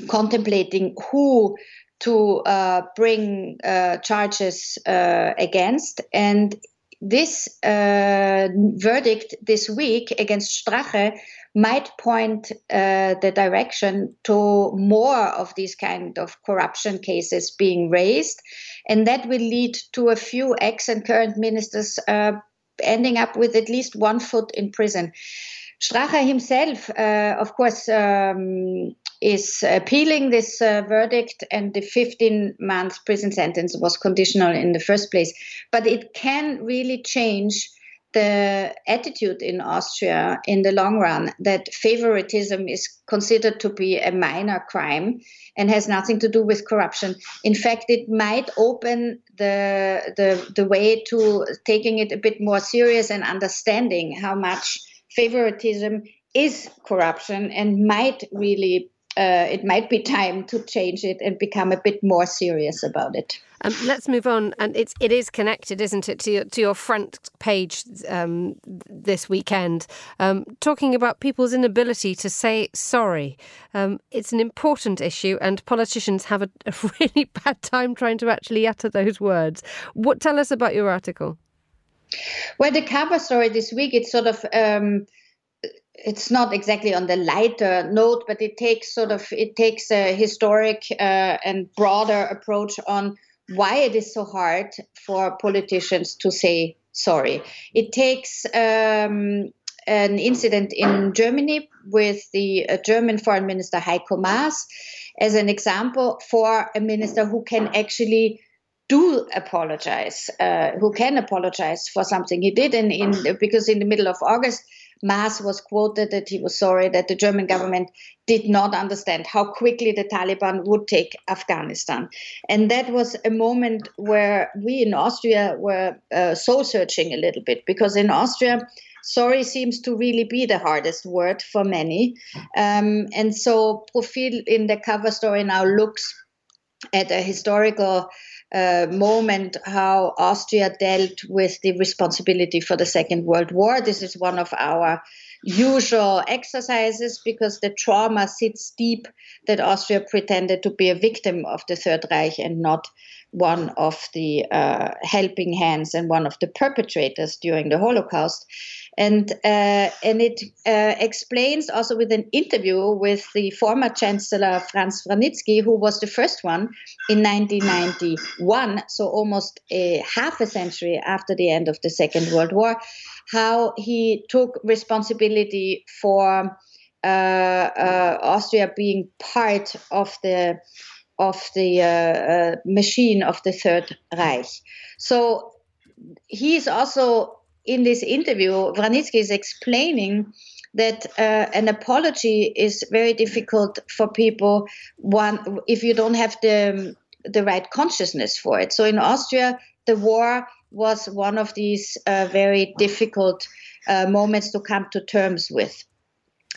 contemplating who to uh, bring uh, charges uh, against. And this uh, verdict this week against Strache might point uh, the direction to more of these kind of corruption cases being raised, and that will lead to a few ex and current ministers uh, ending up with at least one foot in prison. Strache himself, uh, of course, um, is appealing this uh, verdict, and the 15 month prison sentence was conditional in the first place. But it can really change the attitude in Austria in the long run that favoritism is considered to be a minor crime and has nothing to do with corruption. In fact, it might open the, the, the way to taking it a bit more serious and understanding how much favoritism is corruption and might really uh, it might be time to change it and become a bit more serious about it. Um, let's move on, and it's it is connected, isn't it, to your, to your front page um, this weekend, um, talking about people's inability to say sorry. Um, it's an important issue, and politicians have a, a, really bad time trying to actually utter those words. What tell us about your article? Well, the cover story this week it's sort of um, it's not exactly on the lighter note, but it takes sort of it takes a historic uh, and broader approach on why it is so hard for politicians to say sorry. It takes um, an incident in Germany with the uh, German Foreign Minister Heiko Maas as an example for a minister who can actually do apologize, uh, who can apologize for something he did. And in, because in the middle of August, Maas was quoted that he was sorry that the German government did not understand how quickly the Taliban would take Afghanistan. And that was a moment where we in Austria were uh, soul searching a little bit because in Austria, sorry seems to really be the hardest word for many. Um, and so Profil in the cover story now looks at a historical uh, moment how Austria dealt with the responsibility for the Second World War. This is one of our usual exercises because the trauma sits deep that Austria pretended to be a victim of the Third Reich and not one of the uh, helping hands and one of the perpetrators during the Holocaust. And uh, and it uh, explains also with an interview with the former Chancellor Franz Vranitzky, who was the first one in 1991, so almost a half a century after the end of the Second World War, how he took responsibility for uh, uh Austria being part of the of the uh, uh, machine of the Third Reich. So he is also in this interview, Vranitzky is explaining that uh, an apology is very difficult for people one if you don't have the the right consciousness for it. So in Austria, the war was one of these uh, very difficult uh, moments to come to terms with.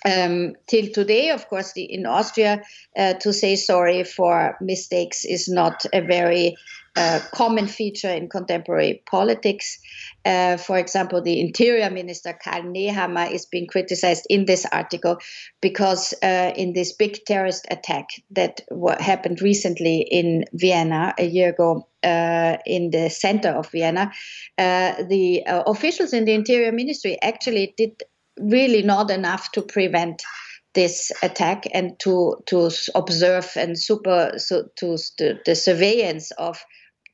Um, till today, of course, the, in Austria, uh, to say sorry for mistakes is not a very uh, common feature in contemporary politics. Uh, for example, the Interior Minister Karl Nehammer is being criticized in this article because uh, in this big terrorist attack that w- happened recently in Vienna a year ago, uh, in the center of Vienna, uh, the uh, officials in the Interior Ministry actually did really not enough to prevent this attack and to to observe and super so to the, surveillance of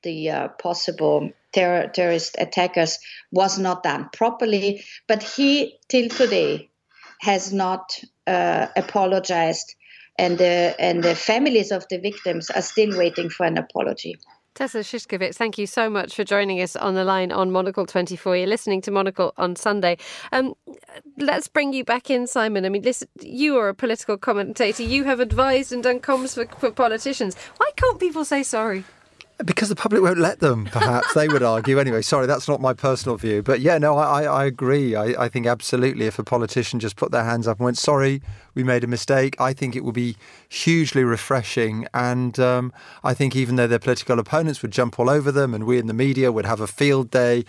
the uh, possible terror, terrorist attackers was not done properly. But he, till today, has not uh, apologized, and the and the families of the victims are still waiting for an apology. Tessa Szyszkowitz, thank you so much for joining us on the line on Monocle 24. You're listening to Monocle on Sunday. Um, let's bring you back in, Simon. I mean, listen, you are a political commentator. You have advised and done comms for, for politicians. Why can't people say sorry? Because the public won't let them, perhaps they would argue. Anyway, sorry, that's not my personal view. But yeah, no, I, I agree. I, I think absolutely if a politician just put their hands up and went, sorry, we made a mistake, I think it would be hugely refreshing. And um, I think even though their political opponents would jump all over them and we in the media would have a field day,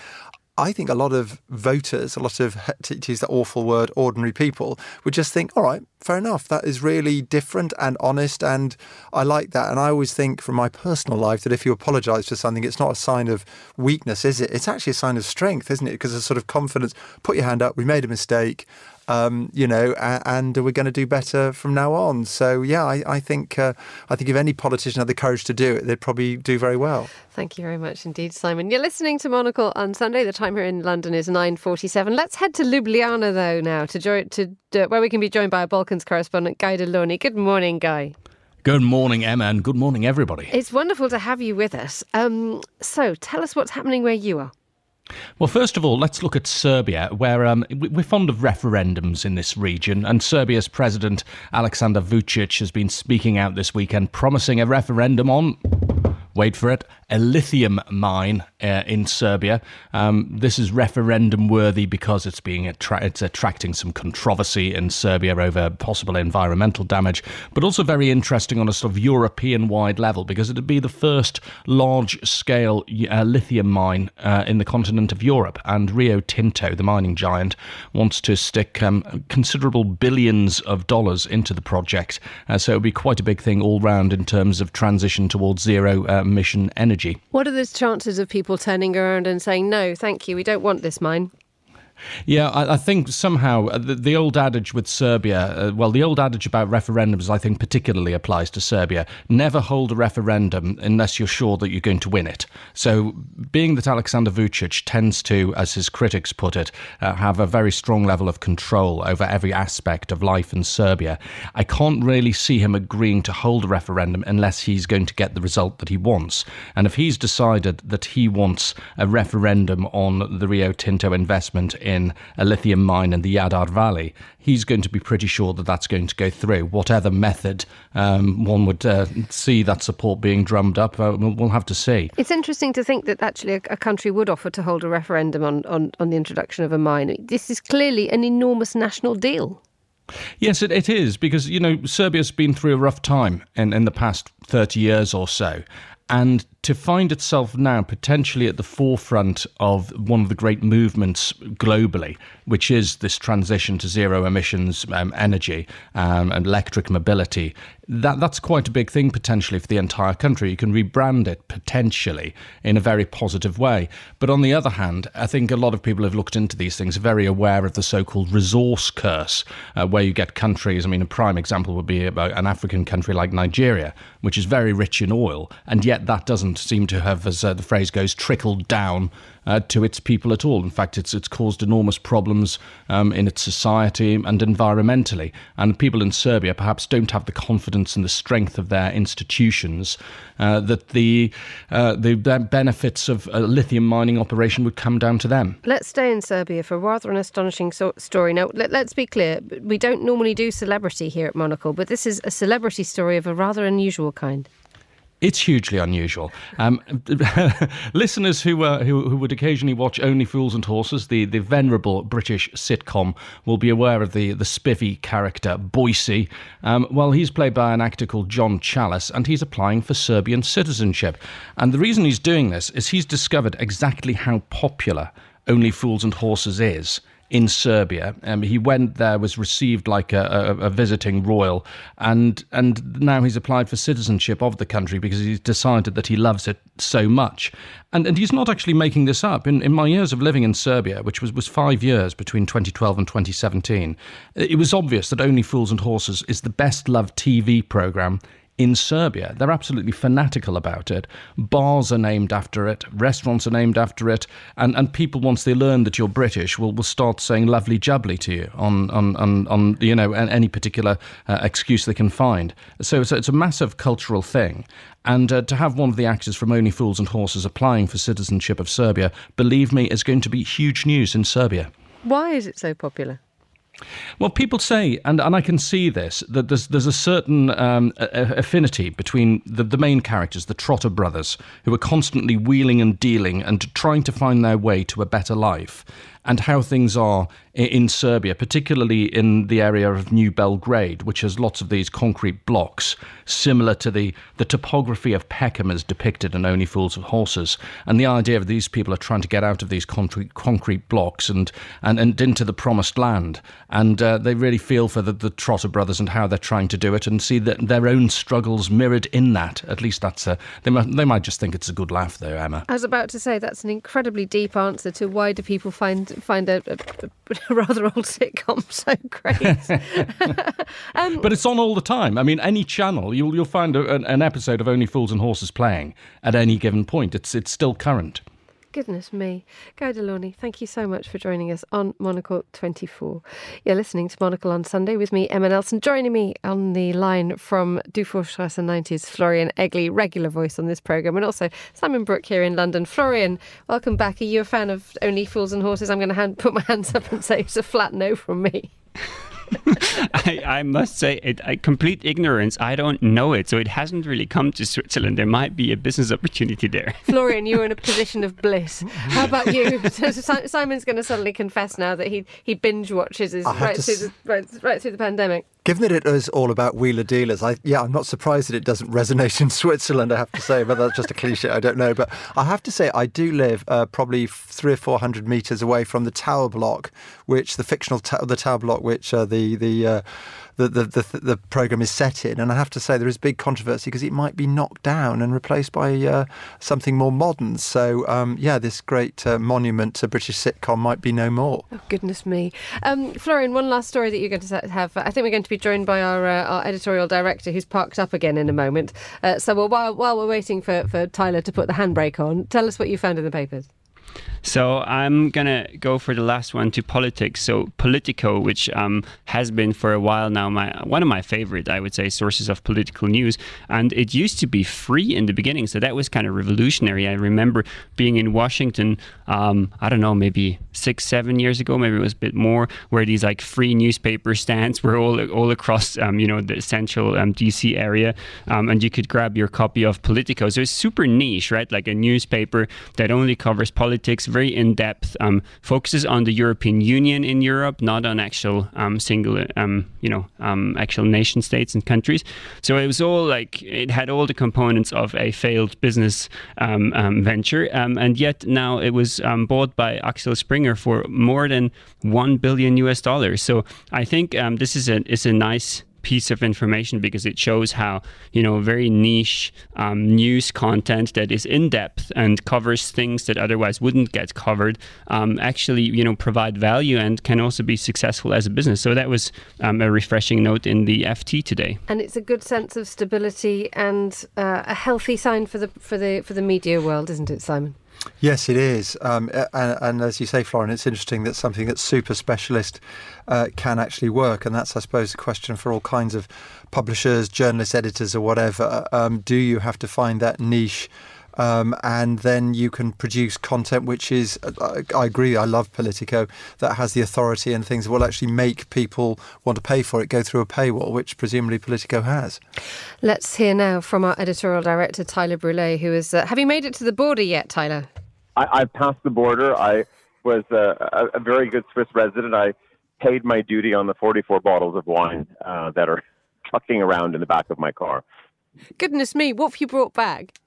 I think a lot of voters, a lot of, to use that awful word, ordinary people, would just think, all right, fair enough. That is really different and honest. And I like that. And I always think from my personal life that if you apologize for something, it's not a sign of weakness, is it? It's actually a sign of strength, isn't it? Because it's sort of confidence. Put your hand up. We made a mistake um, you know, and, we're going to do better from now on. So yeah, I, I think uh, I think if any politician had the courage to do it, they'd probably do very well. Thank you very much indeed, Simon. You're listening to Monocle on Sunday. The time here in London is 9:47. Let's head to Ljubljana though now to join to uh, where we can be joined by our Balkans correspondent Guy de Launey. Good morning, Guy. Good morning, Emma, and good morning, everybody. It's wonderful to have you with us. Um, so, tell us what's happening where you are. Well, first of all, let's look at Serbia, where um, we're fond of referendums in this region. And Serbia's President Aleksandar Vucic has been speaking out this weekend, promising a referendum on wait for it, a lithium mine uh, in Serbia. Um, this is referendum worthy because it's being attra- it's attracting some controversy in Serbia over possible environmental damage, but also very interesting on a sort of European wide level because it'd be the first large scale uh, lithium mine uh, in the continent of Europe. And Rio Tinto, the mining giant, wants to stick um, considerable billions of dollars into the project. Uh, so it would be quite a big thing all round in terms of transition towards zero uh, emission energy. What are the chances of people turning around and saying, no, thank you, we don't want this mine? Yeah, I, I, think somehow uh, the, the, old adage with Serbia, uh, well, the old adage about referendums, I think particularly applies to Serbia. Never hold a referendum unless you're sure that you're going to win it. So, being that Alexander Vucic tends to, as his critics put it, uh, have a very strong level of control over every aspect of life in Serbia, I can't really see him agreeing to hold a referendum unless he's going to get the result that he wants. And if he's decided that he wants a referendum on the Rio Tinto investment in in a lithium mine in the Jadar Valley, he's going to be pretty sure that that's going to go through. Whatever method um, one would uh, see that support being drummed up, uh, we'll, we'll, have to see. It's interesting to think that actually a, a, country would offer to hold a referendum on, on, on the introduction of a mine. This is clearly an enormous national deal. Yes, it, it is, because, you know, Serbia's been through a rough time in, in the past 30 years or so. And to find itself now potentially at the forefront of one of the great movements globally, which is this transition to zero emissions um, energy um, and electric mobility. That that's quite a big thing potentially for the entire country. You can rebrand it potentially in a very positive way. But on the other hand, I think a lot of people have looked into these things, very aware of the so-called resource curse, uh, where you get countries. I mean, a prime example would be about an African country like Nigeria, which is very rich in oil, and yet that doesn't doesn't seem to have, as uh, the phrase goes, trickled down uh, to its people at all. In fact, it's it's caused enormous problems um, in its society and environmentally. And people in Serbia perhaps don't have the confidence and the strength of their institutions uh, that the uh, the benefits of a lithium mining operation would come down to them. Let's stay in Serbia for rather an astonishing so- story. Now, let, let's be clear: we don't normally do celebrity here at Monocle, but this is a celebrity story of a rather unusual kind. It's hugely unusual. Um, listeners who, uh, who, who would occasionally watch Only Fools and Horses, the, the venerable British sitcom, will be aware of the the spiffy character Boycie. Um, well, he's played by an actor called John Challis, and he's applying for Serbian citizenship. And the reason he's doing this is he's discovered exactly how popular Only Fools and Horses is in Serbia. Um, he went there, was received like a, a, a, visiting royal, and and now he's applied for citizenship of the country because he's decided that he loves it so much. And and he's not actually making this up. In in my years of living in Serbia, which was, was five years between 2012 and 2017, it was obvious that Only Fools and Horses is the best loved TV program in Serbia. They're absolutely fanatical about it. Bars are named after it, restaurants are named after it, and, and people, once they learn that you're British, will, will start saying lovely jubbly to you on, on, on, on you know, any particular uh, excuse they can find. So it's, it's a massive cultural thing. And uh, to have one of the actors from Only Fools and Horses applying for citizenship of Serbia, believe me, is going to be huge news in Serbia. Why is it so popular? Well, people say, and, and I can see this, that there's there's a certain um, affinity between the, the main characters, the Trotter brothers, who are constantly wheeling and dealing and trying to find their way to a better life, and how things are in Serbia, particularly in the area of New Belgrade, which has lots of these concrete blocks, similar to the, the topography of Peckham as depicted in Only Fools of Horses. And the idea of these people are trying to get out of these concrete, concrete blocks and, and, and into the promised land. And uh, they really feel for the, the Trotter brothers and how they're trying to do it and see that their own struggles mirrored in that. At least that's a, they, might, they might just think it's a good laugh, though, Emma. I was about to say that's an incredibly deep answer to why do people find, find a, a, a rather old sitcom so great. um, but it's on all the time. I mean, any channel you'll you'll find a, an, an episode of Only Fools and Horses playing at any given point. It's it's still current. Goodness me. Guy De Launey, thank you so much for joining us on Monocle 24. You're listening to Monocle on Sunday with me, Emma Nelson. Joining me on the line from Dufourstrasse 90s, Florian Egli, regular voice on this programme, and also Simon Brooke here in London. Florian, welcome back. Are you a fan of Only Fools and Horses? I'm going to hand, put my hands up and say it's a flat no from me. I, I, must say, it, I, complete ignorance. I don't know it, so it hasn't really come to Switzerland. There might be a business opportunity there. Florian, you're in a position of bliss. How about you? Simon's going to suddenly confess now that he he binge watches his right through, the, right, right through the pandemic. Given that it is all about wheeler dealers, I, yeah, I'm not surprised that it doesn't resonate in Switzerland. I have to say, but that's just a cliche. I don't know, but I have to say, I do live uh, probably three or four hundred meters away from the tower block, which the fictional the tower block, which uh, the the uh, the, the, the, the program is set in. And I have to say, there is big controversy because it might be knocked down and replaced by uh, something more modern. So, um, yeah, this great uh, monument to British sitcom might be no more. Oh, goodness me. Um, Florian, one last story that you're going to have. I think we're going to be joined by our, uh, our editorial director who's parked up again in a moment. Uh, so, while, while we're waiting for, for Tyler to put the handbrake on, tell us what you found in the papers. So I'm gonna go for the last one to politics. So Politico, which um, has been for a while now my one of my favorite, I would say, sources of political news, and it used to be free in the beginning, so that was kind of revolutionary. I remember being in Washington, um, I don't know, maybe six, seven years ago, maybe it was a bit more, where these like free newspaper stands were all all across, um, you know, the central um, DC area, um, and you could grab your copy of Politico. So it's super niche, right? Like a newspaper that only covers politics very in depth, um, focuses on the European Union in Europe, not on actual um, single, um, you know, um, actual nation states and countries. So it was all like it had all the components of a failed business um, venture, and yet now it was bought by Axel Springer for more than one billion US dollars. So I think this is a is a nice piece of information because it shows how you know very niche um, news content that is in depth and covers things that otherwise wouldn't get covered um, actually you know provide value and can also be successful as a business. So that was um, a refreshing note in the FT today. And it's a good sense of stability and uh, a healthy sign for the for the for the media world, isn't it, Simon? Yes, it is. Um, and, and, as you say, Florian, it's interesting that something that's super specialist uh, can actually work. And that's, I suppose, a question for all kinds of publishers, journalists, editors, or whatever. Um, do you have to find that niche? Um, and then you can produce content which is, uh, I agree, I love Politico, that has the authority and things that will actually make people want to pay for it go through a paywall, which presumably Politico has. Let's hear now from our editorial director, Tyler Brûlé, who is. Uh, have you made it to the border yet, Tyler? I, I passed the border. I was a, a, very good Swiss resident. I paid my duty on the 44 bottles of wine uh, that are trucking around in the back of my car. Goodness me, what have you brought back?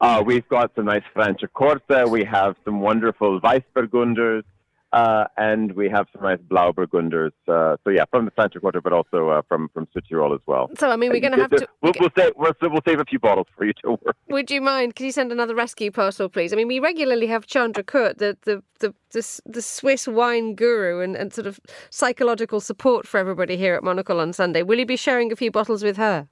Uh, we've got some nice Franciacorta. We have some wonderful Weissburgunders. Uh, and we have some nice Blauburgunders. Uh, so yeah, from the Franciacorta, but also uh, from from Südtirol as well. So I mean, we're going to have to. We'll, we'll, save, we'll, we'll, save a few bottles for you to work. Would you mind? Can you send another rescue parcel, please? I mean, we regularly have Chandra Kurt, the the the, the, the Swiss wine guru, and, and sort of psychological support for everybody here at Monocle on Sunday. Will you be sharing a few bottles with her?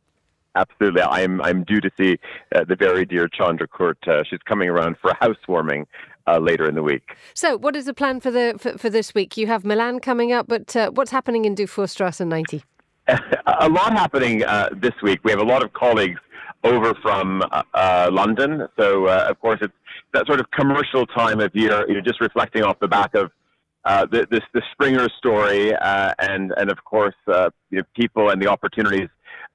Absolutely, I'm I'm due to see uh, the very dear Chandra Kurt. Uh, she's coming around for a housewarming uh, later in the week. So, what is the plan for the for, for this week? You have Milan coming up, but uh, what's happening in Dufourstrasse 90? a lot happening uh, this week. We have a lot of colleagues over from uh, uh, London, so uh, of course it's that sort of commercial time of year. You know, just reflecting off the back of. the, this the Springer story, and and of course, you know, people and the opportunities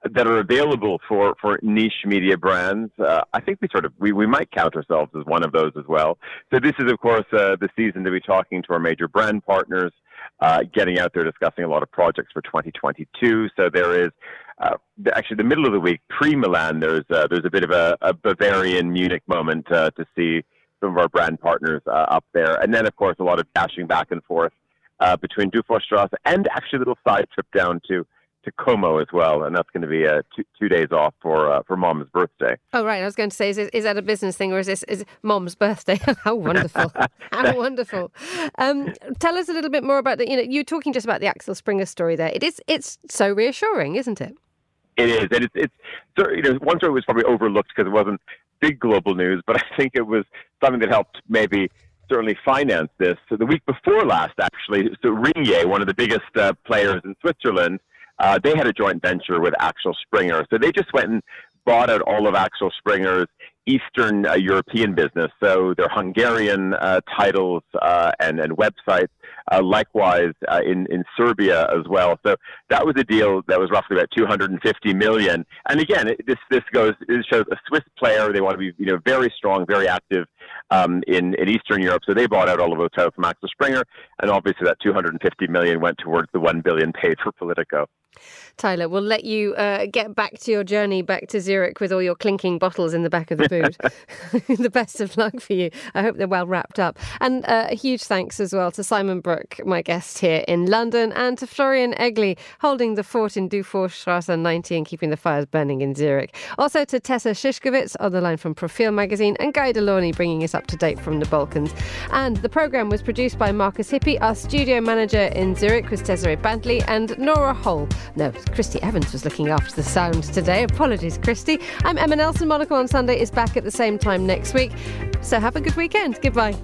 that are available for, for niche media brands. Uh, I think we sort of we, we might count ourselves as one of those as well. So this is of course uh, the season to be talking to our major brand partners, uh, getting out there discussing a lot of projects for 2022. So there is. Uh, actually, the middle of the week, pre-Milan, there's uh, there's a bit of a, a Bavarian Munich moment uh, to see some of our brand partners up there, and then of course a lot of dashing back and forth between Dufourstrasse and actually a little side trip down to to Como as well, and that's going to be uh, two, two days off for uh, for Mom's birthday. Oh right, I was going to say, is, is that a business thing or is this is Mom's birthday? How wonderful! How wonderful! Um, tell us a little bit more about the. You know, you talking just about the Axel Springer story there. It is. It's so reassuring, isn't it? It is, and it's it's you know one story was probably overlooked because it wasn't big global news, but I think it was something that helped maybe certainly finance this. So the week before last, actually, so Ringier, one of the biggest uh, players in Switzerland, uh, they had a joint venture with Axel Springer. So they just went and bought out all of Axel Springer's Eastern uh, European business. So their Hungarian uh, titles uh, and, and websites, uh, likewise uh, in, in Serbia as well. So that was a deal that was roughly about 250 million. And again, it, this, this goes, it shows a Swiss player. They want to be, you know, very strong, very active um, in, in Eastern Europe. So they bought out all of titles from Axel Springer. And obviously that 250 million went towards the 1 billion paid for Politico. Tyler, we'll let you uh, get back to your journey back to Zurich with all your clinking bottles in the back of the boot. the best of luck for you. I hope they're well wrapped up. And uh, a huge thanks as well to Simon Brooke, my guest here in London, and to Florian Egli, holding the fort in Dufourstrasse 90 and keeping the fires burning in Zurich. Also to Tessa Szyszkowitz on the line from Profil magazine, and Guy De Launey bringing us up to date from the Balkans. And the programme was produced by Marcus Hippi. Our studio manager in Zurich was Desiree Bantley and Nora Hole. No, Christy Evans was looking after the sound today. Apologies, Christy. I'm Emma Nelson. Monocle on Sunday is back at the same time next week. So have a good weekend. Goodbye.